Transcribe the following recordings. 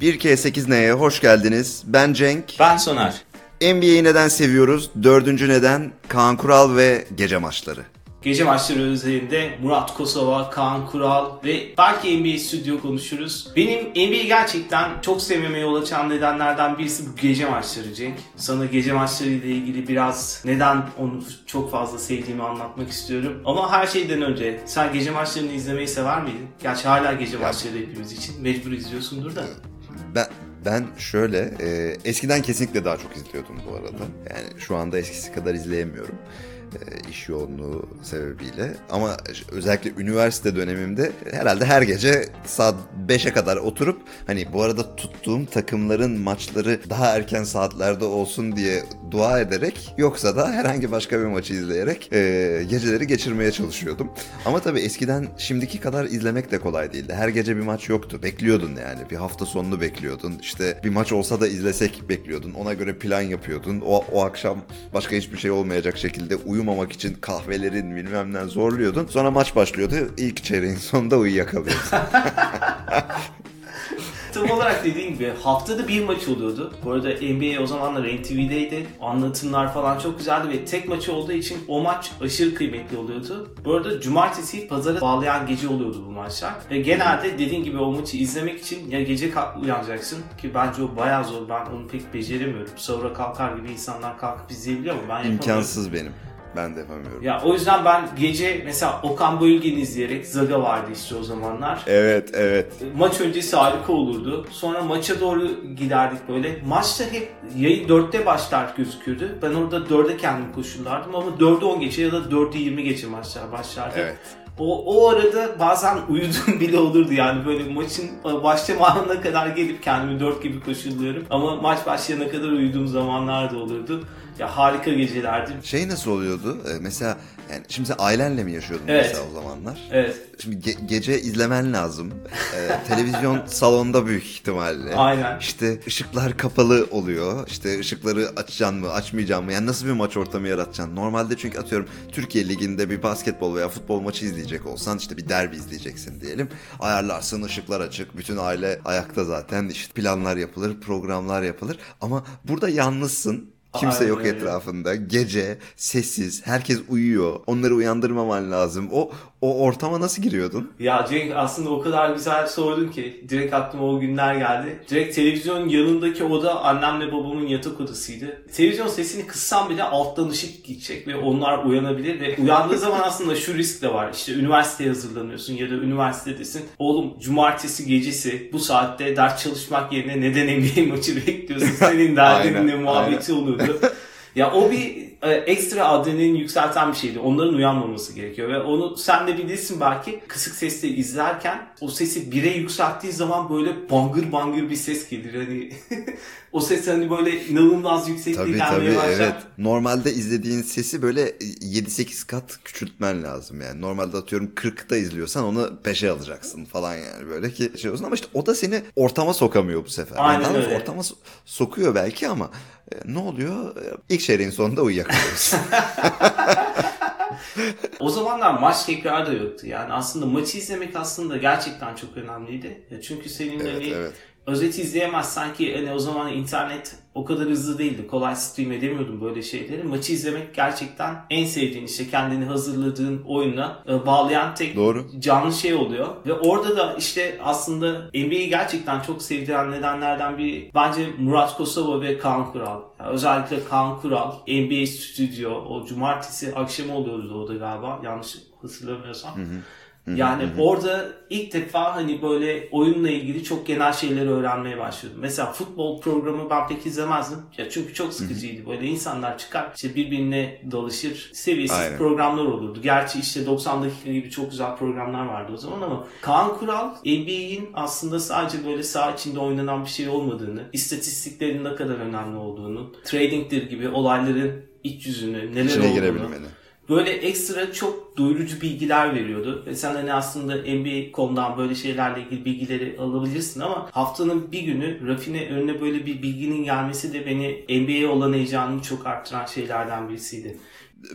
1K8N'ye hoş geldiniz. Ben Cenk. Ben Soner. NBA'yi neden seviyoruz? Dördüncü neden Kaan Kural ve gece maçları. Gece maçları özelinde Murat Kosova, Kaan Kural ve belki NBA stüdyo konuşuruz. Benim NBA'yi gerçekten çok sevmeme yol açan nedenlerden birisi bu gece maçları Cenk. Sana gece maçları ile ilgili biraz neden onu çok fazla sevdiğimi anlatmak istiyorum. Ama her şeyden önce sen gece maçlarını izlemeyi sever miydin? Gerçi hala gece maçları hepimiz için. Mecbur izliyorsundur da. Ben ben şöyle e, eskiden kesinlikle daha çok izliyordum bu arada. Yani şu anda eskisi kadar izleyemiyorum iş yoğunluğu sebebiyle. Ama özellikle üniversite dönemimde herhalde her gece saat 5'e kadar oturup hani bu arada tuttuğum takımların maçları daha erken saatlerde olsun diye dua ederek yoksa da herhangi başka bir maçı izleyerek e, geceleri geçirmeye çalışıyordum. Ama tabii eskiden şimdiki kadar izlemek de kolay değildi. Her gece bir maç yoktu. Bekliyordun yani. Bir hafta sonunu bekliyordun. İşte bir maç olsa da izlesek bekliyordun. Ona göre plan yapıyordun. O, o akşam başka hiçbir şey olmayacak şekilde uyumamak için kahvelerin bilmem ne zorluyordun. Sonra maç başlıyordu. İlk çeyreğin sonunda uyuyakalıyordun. Tam olarak dediğin gibi haftada bir maç oluyordu. Bu arada NBA o zamanlar NTV'deydi. Anlatımlar falan çok güzeldi ve tek maçı olduğu için o maç aşırı kıymetli oluyordu. Bu arada cumartesi pazara bağlayan gece oluyordu bu maçlar. Ve genelde dediğin gibi o maçı izlemek için ya gece kalk uyanacaksın ki bence o bayağı zor. Ben onu pek beceremiyorum. Sonra kalkar gibi insanlar kalkıp izleyebiliyor mu? Ben yapamıyorum. İmkansız benim. Ben de yapamıyorum. Ya o yüzden ben gece mesela Okan Bölgen izleyerek Zaga vardı işte o zamanlar. Evet, evet. Maç öncesi harika olurdu. Sonra maça doğru giderdik böyle. Maçta hep yayın 4'te başlar gözükürdü. Ben orada 4'e kendim koşullardım ama 4'e 10 geçe ya da 4'e 20 geçe maçlar başlardı. Evet. O, o arada bazen uyudum bile olurdu yani böyle maçın başlama anına kadar gelip kendimi 4 gibi koşulluyorum. Ama maç başlayana kadar uyuduğum zamanlar da olurdu. Ya harika gecelerdi. Şey nasıl oluyordu? Ee, mesela yani şimdi sen ailenle mi yaşıyordun Evet. mesela o zamanlar? Evet. Şimdi ge- gece izlemen lazım. Ee, televizyon salonda büyük ihtimalle. Aynen. İşte ışıklar kapalı oluyor. İşte ışıkları açacaksın mı, açmayacaksın mı? Yani nasıl bir maç ortamı yaratacaksın? Normalde çünkü atıyorum Türkiye Ligi'nde bir basketbol veya futbol maçı izleyecek olsan işte bir derbi izleyeceksin diyelim. Ayarlarsın, ışıklar açık. Bütün aile ayakta zaten. işte planlar yapılır, programlar yapılır. Ama burada yalnızsın. Kimse Aynen yok etrafında. Gece, sessiz, herkes uyuyor. Onları uyandırmaman lazım. O o ortama nasıl giriyordun? Ya Cenk aslında o kadar güzel sordun ki direkt aklıma o günler geldi. Direkt televizyonun yanındaki oda annemle babamın yatak odasıydı. Televizyon sesini kıssam bile alttan ışık gidecek ve onlar uyanabilir ve uyandığı zaman aslında şu risk de var. İşte üniversiteye hazırlanıyorsun ya da üniversitedesin. Oğlum cumartesi gecesi bu saatte ders çalışmak yerine neden NBA maçı bekliyorsun? Senin derdin Aynen, ne muhabbeti olurdu. Ya o bir ekstra adrenalin yükselten bir şeydi. Onların uyanmaması gerekiyor ve onu sen de bilirsin belki kısık sesle izlerken o sesi bire yükselttiği zaman böyle bangır bangır bir ses gelir. Hani o ses hani böyle inanılmaz yüksekliğe Tabii gelmeye tabii başlar. evet. Normalde izlediğin sesi böyle 7-8 kat küçültmen lazım yani. Normalde atıyorum 40'ta izliyorsan onu 5'e alacaksın falan yani böyle ki şey olsun ama işte o da seni ortama sokamıyor bu sefer. Aynen doğrusu öyle. Ortama so- sokuyor belki ama e, ne oluyor? E, İlk çeyreğin sonunda uyuyakalıyoruz. O zamanlar maç tekrarı da yoktu. Yani aslında maçı izlemek aslında gerçekten çok önemliydi. Ya Çünkü senin Evet, hani evet. özeti izleyemezsen ki hani o zaman internet o kadar hızlı değildi. Kolay stream edemiyordum böyle şeyleri. Maçı izlemek gerçekten en sevdiğin işte kendini hazırladığın oyuna e, bağlayan tek Doğru. canlı şey oluyor. Ve orada da işte aslında NBA'yi gerçekten çok sevdiren nedenlerden biri bence Murat Kosova ve Kaan Kural. Yani özellikle Kaan Kural, NBA Stüdyo o cumartesi akşamı oluyordu o da galiba yanlış hatırlamıyorsam. Yani orada ilk defa hani böyle oyunla ilgili çok genel şeyleri öğrenmeye başladım. Mesela futbol programı ben pek izlemezdim. Ya çünkü çok sıkıcıydı. Böyle insanlar çıkar işte birbirine dalışır. Seviyesiz Aynen. programlar olurdu. Gerçi işte 90 dakika gibi çok güzel programlar vardı o zaman ama Kaan Kural NBA'in aslında sadece böyle saha içinde oynanan bir şey olmadığını, istatistiklerin ne kadar önemli olduğunu, tradingdir gibi olayların iç yüzünü, neler İçine olduğunu girebilmeni. Böyle ekstra çok doyurucu bilgiler veriyordu. Ve sen hani aslında NBA.com'dan böyle şeylerle ilgili bilgileri alabilirsin ama haftanın bir günü Rafine önüne böyle bir bilginin gelmesi de beni NBA'ye olan heyecanımı çok arttıran şeylerden birisiydi.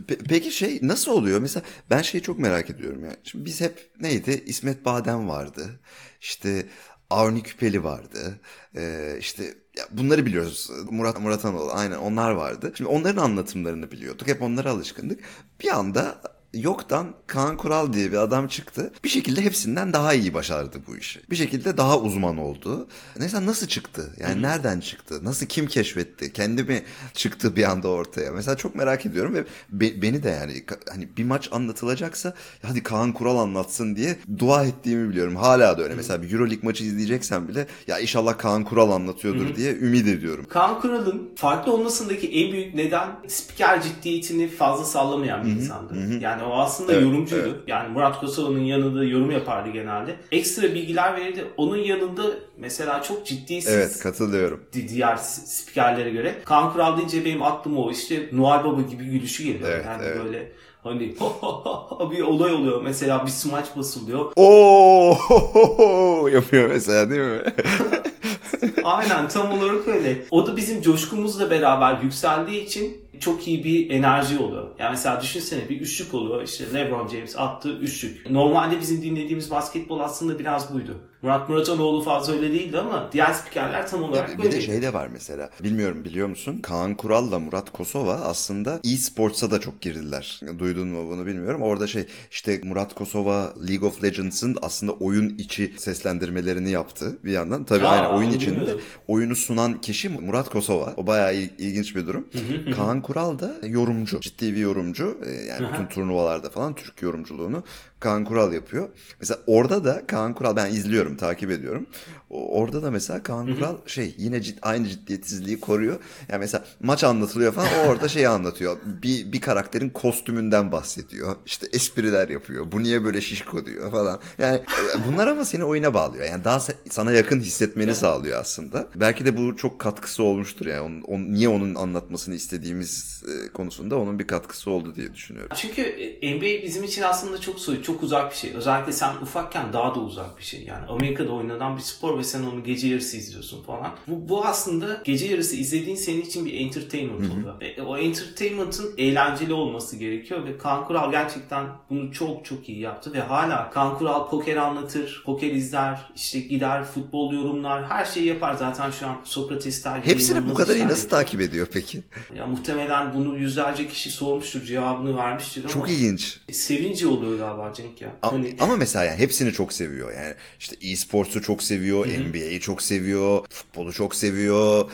Pe- Peki şey nasıl oluyor? Mesela ben şeyi çok merak ediyorum yani. Şimdi biz hep neydi? İsmet Badem vardı. İşte Avni Küpeli vardı. Ee, işte ya bunları biliyoruz. Murat Murat Anoğlu aynen onlar vardı. Şimdi onların anlatımlarını biliyorduk. Hep onlara alışkındık. Bir anda yoktan Kaan Kural diye bir adam çıktı. Bir şekilde hepsinden daha iyi başardı bu işi. Bir şekilde daha uzman oldu. Mesela nasıl çıktı? Yani Hı-hı. nereden çıktı? Nasıl kim keşfetti? Kendi mi çıktı bir anda ortaya? Mesela çok merak ediyorum ve be- beni de yani hani bir maç anlatılacaksa hadi Kaan Kural anlatsın diye dua ettiğimi biliyorum. Hala da öyle. Hı-hı. Mesela bir Euroleague maçı izleyeceksen bile ya inşallah Kaan Kural anlatıyordur Hı-hı. diye ümit ediyorum. Kaan Kural'ın farklı olmasındaki en büyük neden spiker ciddiyetini fazla sallamayan bir Hı-hı. insandı. Hı-hı. Yani yani o aslında evet, yorumcuydu. Evet. Yani Murat Kosova'nın yanında yorum yapardı genelde. Ekstra bilgiler verirdi. Onun yanında mesela çok ciddi Evet katılıyorum. Diğer spikerlere göre. Kaan Kural deyince benim aklıma o işte Noel Baba gibi gülüşü geliyor. Evet, yani evet. böyle Hani bir olay oluyor. Mesela bir smaç basılıyor. Oo yapıyor mesela değil mi? Aynen tam olarak öyle. O da bizim coşkumuzla beraber yükseldiği için çok iyi bir enerji oluyor. Yani mesela düşünsene bir üçlük oluyor. İşte LeBron James attı üçlük. Normalde bizim dinlediğimiz basketbol aslında biraz buydu. Murat Muratanoğlu fazla öyle değildi ama diğer spikerler tam olarak böyle. Bir de şey de var mesela. Bilmiyorum biliyor musun? Kaan Kural'la Murat Kosova aslında e-sports'a da çok girdiler. Duydun mu bunu bilmiyorum. Orada şey işte Murat Kosova League of Legends'ın aslında oyun içi seslendirmelerini yaptı bir yandan. Tabii Aa, aynen oyun içinde oyunu sunan kişi Murat Kosova. O bayağı ilginç bir durum. Kaan Kural da yorumcu. Ciddi bir yorumcu. Ee, yani bütün turnuvalarda falan Türk yorumculuğunu Kaan Kural yapıyor. Mesela orada da Kaan Kural ben izliyorum, takip ediyorum. Orada da mesela Kaan Kural şey yine cid, aynı ciddiyetsizliği koruyor. Yani mesela maç anlatılıyor falan o orada şeyi anlatıyor. Bir, bir karakterin kostümünden bahsediyor. İşte espriler yapıyor. Bu niye böyle şişko diyor falan. Yani bunlar ama seni oyuna bağlıyor. Yani daha sana yakın hissetmeni sağlıyor aslında. Belki de bu çok katkısı olmuştur yani. Onun, on, niye onun anlatmasını istediğimiz e, konusunda onun bir katkısı oldu diye düşünüyorum. Çünkü e, NBA bizim için aslında çok soyut, çok uzak bir şey. Özellikle sen ufakken daha da uzak bir şey. Yani Amerika'da oynanan bir spor ve sen onu gece yarısı izliyorsun falan. Bu, bu aslında gece yarısı izlediğin senin için bir entertainment oluyor. E, o entertainment'ın eğlenceli olması gerekiyor ve Kaan Kural gerçekten bunu çok çok iyi yaptı ve hala Kaan Kural poker anlatır, poker izler, işte gider futbol yorumlar, her şeyi yapar zaten şu an Sokrates'ler Hepsini bu kadar iyi nasıl takip ediyor peki? Ya muhtemelen bunu yüzlerce kişi sormuştur, cevabını vermiştir ama. Çok ilginç. E, sevinci oluyor galiba Cenk ya. A- hani... Ama mesela yani hepsini çok seviyor. Yani işte e-sports'u çok seviyor. NBA'yi çok seviyor, futbolu çok seviyor,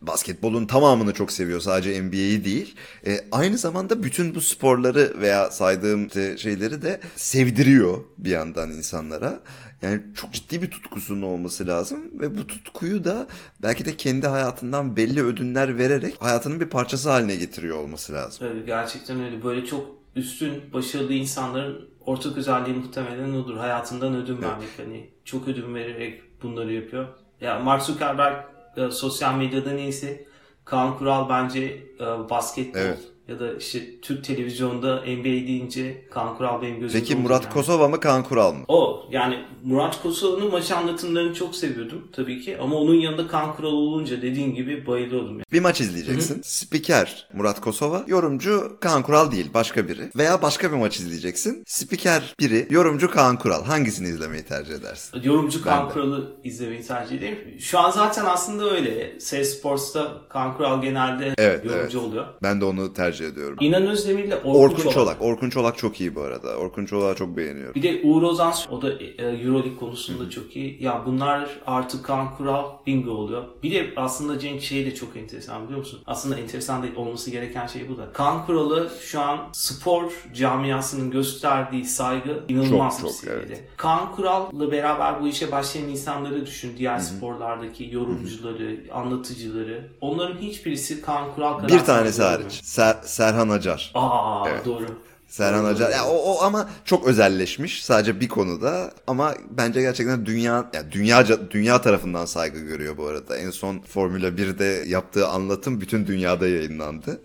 basketbolun tamamını çok seviyor. Sadece NBA'yi değil. E, aynı zamanda bütün bu sporları veya saydığım şeyleri de sevdiriyor bir yandan insanlara. Yani çok ciddi bir tutkusunun olması lazım ve bu tutkuyu da belki de kendi hayatından belli ödünler vererek hayatının bir parçası haline getiriyor olması lazım. Evet gerçekten öyle. Böyle çok üstün, başarılı insanların ortak özelliği muhtemelen odur. Hayatından ödün vermek. Evet. Hani çok ödün vererek bunları yapıyor. Ya Mark Zuckerberg e, sosyal medyada neyse Kaan Kural bence e, basketbol evet ya da işte Türk televizyonda NBA deyince Kaan Kural benim gözümde Peki Murat yani. Kosova mı Kaan Kural mı? O yani Murat Kosova'nın maç anlatımlarını çok seviyordum tabii ki ama onun yanında Kaan Kural olunca dediğin gibi bayılıyordum. Yani. Bir maç izleyeceksin. Hı-hı. Spiker Murat Kosova, yorumcu Kaan Kural değil başka biri. Veya başka bir maç izleyeceksin. Spiker biri, yorumcu Kaan Kural. Hangisini izlemeyi tercih edersin? Yorumcu Kaan Kural'ı izlemeyi tercih ederim. Şu an zaten aslında öyle. S Sports'ta Kaan Kural genelde evet, yorumcu evet. oluyor. Ben de onu tercih tercih ediyorum. İnan Özdemir'le Orkun, Orkun Çolak. Çolak. Orkun Çolak çok iyi bu arada. Orkun Çolak'ı çok beğeniyorum. Bir de Uğur Ozan o da e, Euroleague konusunda Hı. çok iyi. Ya bunlar artık kan kural bingo oluyor. Bir de aslında Cenk şey de çok enteresan biliyor musun? Aslında enteresan değil olması gereken şey bu da. Kan kuralı şu an spor camiasının gösterdiği saygı inanılmaz çok, bir çok, seviyede. Evet. Kan kuralla beraber bu işe başlayan insanları düşün. Diğer Hı-hı. sporlardaki yorumcuları, Hı-hı. anlatıcıları. Onların hiçbirisi kan kural kadar Bir tanesi hariç. Ser, Serhan Acar. Aa evet. doğru. Serhan. Acar. Ya o, o ama çok özelleşmiş sadece bir konuda ama bence gerçekten dünya ya dünyaca dünya tarafından saygı görüyor bu arada. En son Formula 1'de yaptığı anlatım bütün dünyada yayınlandı.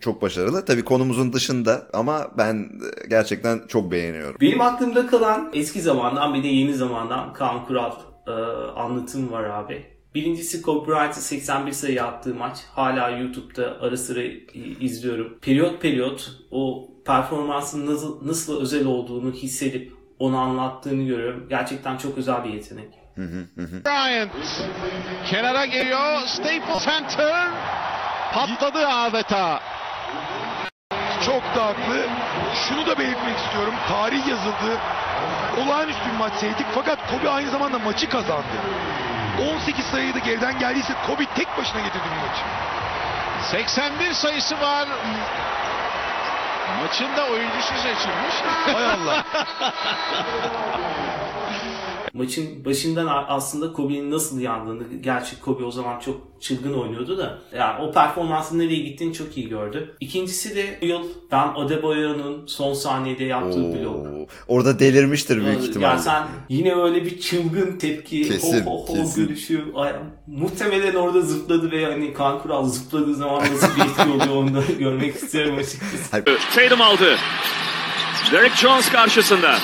Çok başarılı. Tabii konumuzun dışında ama ben gerçekten çok beğeniyorum. Benim aklımda kalan eski zamandan bir de yeni zamandan Kaan Kural e, anlatım var abi. Birincisi Kobe Bryant'ın 81 sayı attığı maç. Hala YouTube'da ara sıra izliyorum. Periyot periyot o performansın nasıl, nasıl özel olduğunu hissedip onu anlattığını görüyorum. Gerçekten çok özel bir yetenek. Bryant kenara geliyor. Staples Center patladı adeta. Çok da haklı. Şunu da belirtmek istiyorum. Tarih yazıldı. Olağanüstü bir maç seyrettik fakat Kobe aynı zamanda maçı kazandı. 18 sayıyı da geriden geldiyse Kobe tek başına getirdi bu maçı. 81 sayısı var. Maçın da oyuncusu seçilmiş. Hay Allah. Maçın başından aslında Kobe'nin nasıl yandığını, gerçi Kobe o zaman çok çılgın oynuyordu da yani o performansın nereye gittiğini çok iyi gördü. İkincisi de bu yıl ben Adebayo'nun son saniyede yaptığı blok. Oo, Orada delirmiştir büyük Ya ihtimalle. sen yine öyle bir çılgın tepki, Kesin, ho ho ho kesin. gülüşü. Ay, muhtemelen orada zıpladı ve hani Kaan Kural zıpladığı zaman nasıl bir etki oluyor onu da görmek isterim açıkçası. Tatum aldı. Derek Jones karşısında.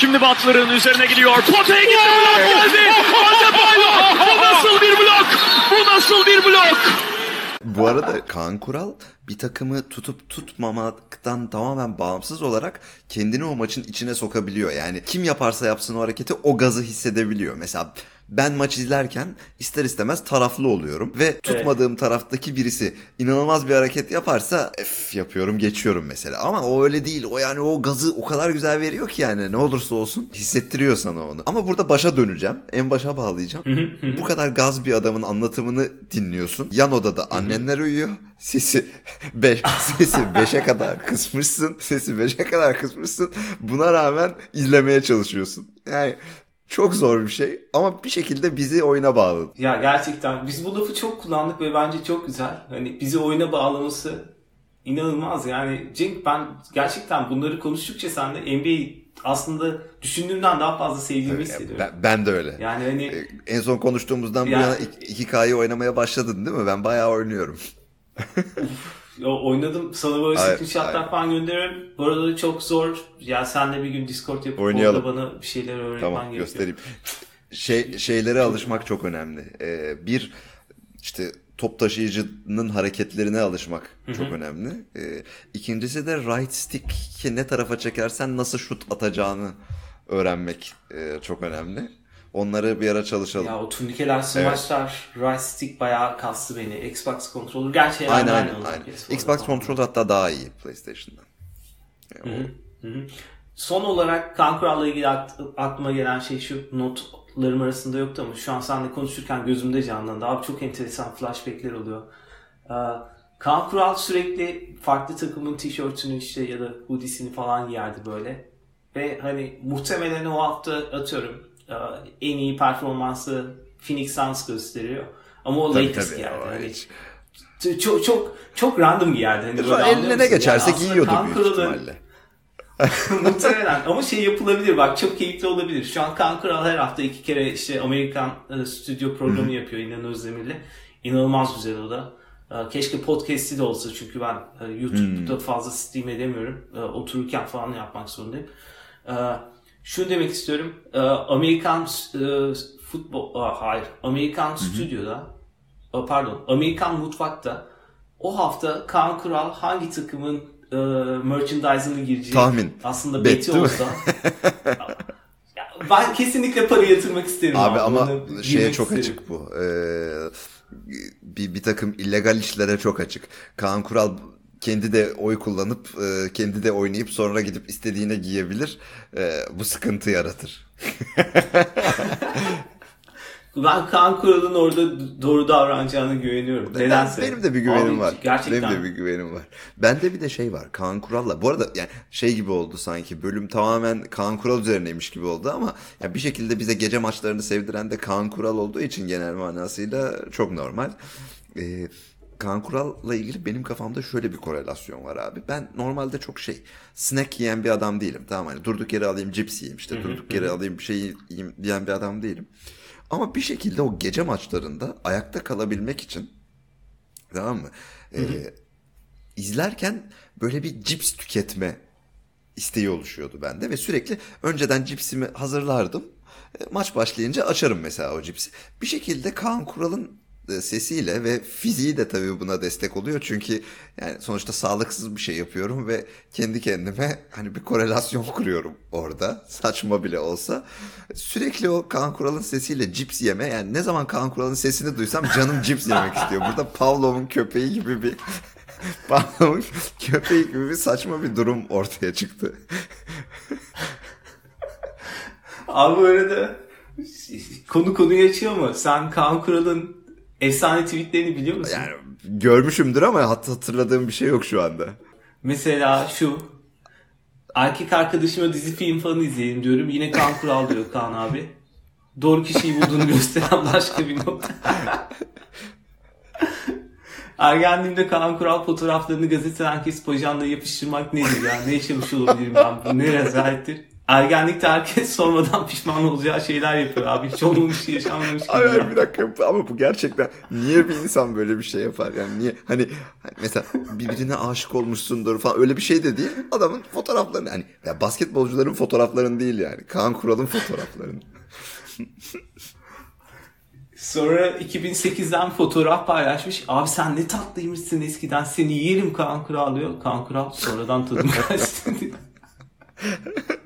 Şimdi Butler'ın üzerine gidiyor. Potaya gitti blok geldi. Adebayo. Bu nasıl bir blok? Bu nasıl bir blok? Bu arada Kaan Kural bir takımı tutup tutmamaktan tamamen bağımsız olarak kendini o maçın içine sokabiliyor. Yani kim yaparsa yapsın o hareketi o gazı hissedebiliyor. Mesela ben maç izlerken ister istemez taraflı oluyorum ve tutmadığım taraftaki birisi inanılmaz bir hareket yaparsa ef yapıyorum geçiyorum mesela. Ama o öyle değil. O yani o gazı o kadar güzel veriyor ki yani ne olursa olsun hissettiriyor sana onu. Ama burada başa döneceğim. En başa bağlayacağım. Bu kadar gaz bir adamın anlatımını dinliyorsun. Yan odada annenler uyuyor. Sesi 5 sesi 5'e kadar kısmışsın. Sesi 5'e kadar kısmışsın. Buna rağmen izlemeye çalışıyorsun. Yani çok zor bir şey ama bir şekilde bizi oyuna bağladı. Ya gerçekten biz bu lafı çok kullandık ve bence çok güzel. Hani bizi oyuna bağlaması inanılmaz. Yani Cenk ben gerçekten bunları konuştukça sen de NBA aslında düşündüğümden daha fazla sevdiğimi hissediyorum. Ben, ben de öyle. Yani hani Ee, En son konuştuğumuzdan bu Ya- yana 2K'yı oynamaya başladın değil mi? Ben bayağı oynuyorum. Oynadım sana böyle Ay- screenshotlar ay. falan gönderiyorum. Bu arada çok zor. Ya sen de bir gün Discord yapıp Oynayalım. orada bana bir şeyler öğretmen Tamam gerekiyor. göstereyim. Şey, şeylere alışmak çok önemli. Ee, bir işte top taşıyıcının hareketlerine alışmak çok önemli. Ee, ikincisi de right stick'i ne tarafa çekersen nasıl şut atacağını öğrenmek e, çok önemli. Onları bir ara çalışalım. Ya o turnikeler, smaçlar, right stick bayağı kastı beni. Xbox controller. Gerçi aynen aynen. aynen. PS4'da Xbox. Control hatta daha iyi PlayStation'dan. Son olarak Kankural'la ilgili aklıma gelen şey şu notlarım arasında yoktu ama şu an seninle konuşurken gözümde canlandı. Abi çok enteresan flashbackler oluyor. Ee, Kaan Kural sürekli farklı takımın tişörtünü işte ya da hoodiesini falan giyerdi böyle. Ve hani muhtemelen o hafta atıyorum en iyi performansı Phoenix Suns gösteriyor. Ama o Tabii, Lakers tabii, o Hani hiç. çok çok çok random giyerdi. Hani böyle anlıyor Eline ne musun? geçerse Yani Kaan büyük Kural'ın- ihtimalle. Muhtemelen ama şey yapılabilir bak çok keyifli olabilir. Şu an Kaan Kural her hafta iki kere işte Amerikan e, stüdyo programı yapıyor İnan Özdemir'le. İnanılmaz güzel o da. E, keşke podcast'i de olsa çünkü ben e, YouTube'da fazla stream edemiyorum. E, otururken falan yapmak zorundayım. E, şunu demek istiyorum. E, Amerikan e, futbol, hayır Amerikan stüdyoda e, pardon Amerikan mutfakta o hafta Kaan Kural hangi takımın e, merchandise'ını girecek Tahmin. aslında Bet, beti olsa Ya, ben kesinlikle para yatırmak isterim. Abi ama Bunu şeye çok isterim. açık bu. Ee, bir, bir takım illegal işlere çok açık. Kaan Kural kendi de oy kullanıp e, kendi de oynayıp sonra gidip istediğine giyebilir. E, bu sıkıntı yaratır. Ben Kaan Kural'ın orada doğru davranacağına güveniyorum. Ben- Nedense. benim de bir güvenim Abi, var. Gerçekten. Benim de bir güvenim var. Bende bir de şey var. Kaan Kural'la. Bu arada yani şey gibi oldu sanki. Bölüm tamamen Kaan Kural üzerineymiş gibi oldu ama ya bir şekilde bize gece maçlarını sevdiren de Kaan Kural olduğu için genel manasıyla çok normal. Ee, Kaan Kural'la ilgili benim kafamda şöyle bir korelasyon var abi. Ben normalde çok şey snack yiyen bir adam değilim. Tamam hani durduk yere alayım cips yiyeyim işte durduk yere alayım bir şey yiyeyim diyen bir adam değilim. Ama bir şekilde o gece maçlarında ayakta kalabilmek için tamam mı? Ee, izlerken böyle bir cips tüketme isteği oluşuyordu bende ve sürekli önceden cipsimi hazırlardım. E, Maç başlayınca açarım mesela o cipsi. Bir şekilde Kaan Kural'ın sesiyle ve fiziği de tabii buna destek oluyor. Çünkü yani sonuçta sağlıksız bir şey yapıyorum ve kendi kendime hani bir korelasyon kuruyorum orada. Saçma bile olsa. Sürekli o Kaan Kural'ın sesiyle cips yeme. Yani ne zaman Kaan Kural'ın sesini duysam canım cips yemek istiyor. Burada Pavlov'un köpeği gibi bir Pavlov'un köpeği gibi bir saçma bir durum ortaya çıktı. Abi bu arada konu konuyu açıyor mu? Sen Kaan Kural'ın efsane tweetlerini biliyor musun? Yani görmüşümdür ama hat hatırladığım bir şey yok şu anda. Mesela şu erkek arkadaşıma dizi film falan izleyelim diyorum. Yine Kaan Kural diyor Kaan abi. Doğru kişiyi bulduğunu gösteren başka bir nokta. Ergenliğimde Kaan Kural fotoğraflarını gazeteden kesip ajanla yapıştırmak nedir ya? Ne yaşamış olabilirim ben? Bu ne rezalettir? Ergenlikte herkes sormadan pişman olacağı şeyler yapıyor abi. Hiç olmamış, yaşanmamış gibi. Ya. bir dakika ama bu gerçekten niye bir insan böyle bir şey yapar yani niye hani, hani mesela birbirine aşık olmuşsundur falan öyle bir şey de değil adamın fotoğraflarını hani ya basketbolcuların fotoğraflarını değil yani Kaan Kural'ın fotoğraflarını. Sonra 2008'den fotoğraf paylaşmış. Abi sen ne tatlıymışsın eskiden. Seni yerim Kaan Kural diyor. Kaan Kural sonradan tadım kaçtı diyor.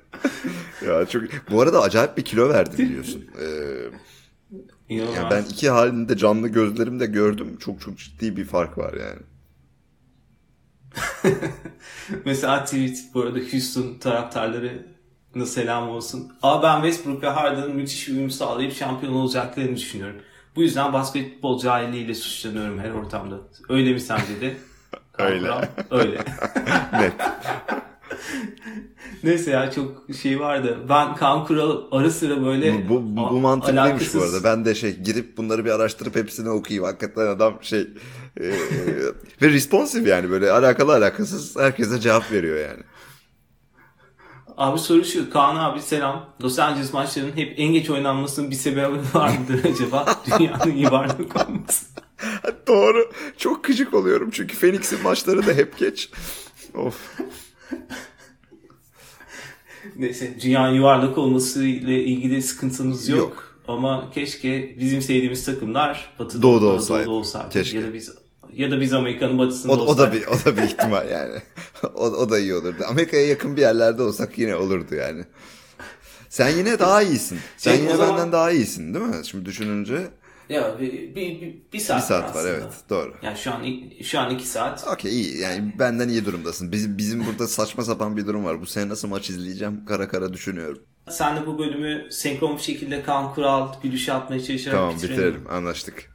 Ya çok bu arada acayip bir kilo verdi biliyorsun. Ee, İnanılmaz. yani ben iki halini de canlı gözlerimle gördüm. Çok çok ciddi bir fark var yani. Mesela tweet bu arada Houston taraftarlarına selam olsun. Abi ben Westbrook ve Harden'ın müthiş uyum sağlayıp şampiyon olacaklarını düşünüyorum. Bu yüzden basketbol cahilliğiyle suçlanıyorum her ortamda. Öyle mi sence de? Öyle. Öyle. Net. Neyse ya çok şey vardı. Ben Kaan Kural ara sıra böyle Bu, bu, bu mantıklıymış alakasız- bu arada. Ben de şey girip bunları bir araştırıp hepsini okuyayım. Hakikaten adam şey e, ve responsif yani böyle alakalı alakasız herkese cevap veriyor yani. Abi soru şu. Kaan abi selam. Los Angeles maçlarının hep en geç oynanmasının bir sebebi var mıdır acaba? Dünyanın iyi varlık olması. Doğru. Çok gıcık oluyorum çünkü Phoenix'in maçları da hep geç. Of. Neyse dünyanın yuvarlak olması ile ilgili sıkıntımız yok. Yok. Ama keşke bizim sevdiğimiz takımlar Batı'da Doğuda olsaydı. olsaydı. Keşke. Ya da biz ya da biz Amerika'nın batısında O, o da olsaydık. bir o da bir ihtimal yani. o, o da iyi olurdu. Amerika'ya yakın bir yerlerde olsak yine olurdu yani. Sen yine daha iyisin. Sen Şey, yine zaman- benden daha iyisin değil mi? Şimdi düşününce Ya bir, bir, bir, bir saat, bir saat var aslında. evet doğru. Yani şu an şu an iki saat. Okey iyi yani benden iyi durumdasın. Bizim, bizim burada saçma sapan bir durum var. Bu sene nasıl maç izleyeceğim kara kara düşünüyorum. Sen de bu bölümü senkron bir şekilde Kaan Kural gülüşü atmaya çalışarak Tamam bitirelim. bitirelim anlaştık.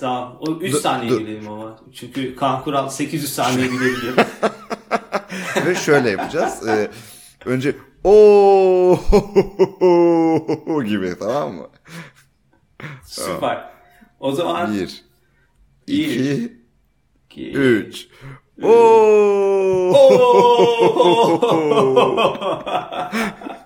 Tamam. O 3 Dur- saniye dur. gülelim ama. Çünkü Kaan Kural 800 saniye gülebiliyor. Ve şöyle yapacağız. Ee, önce o gibi tamam mı? Süper. O zaman Bir, iki, iki, üç. Oo.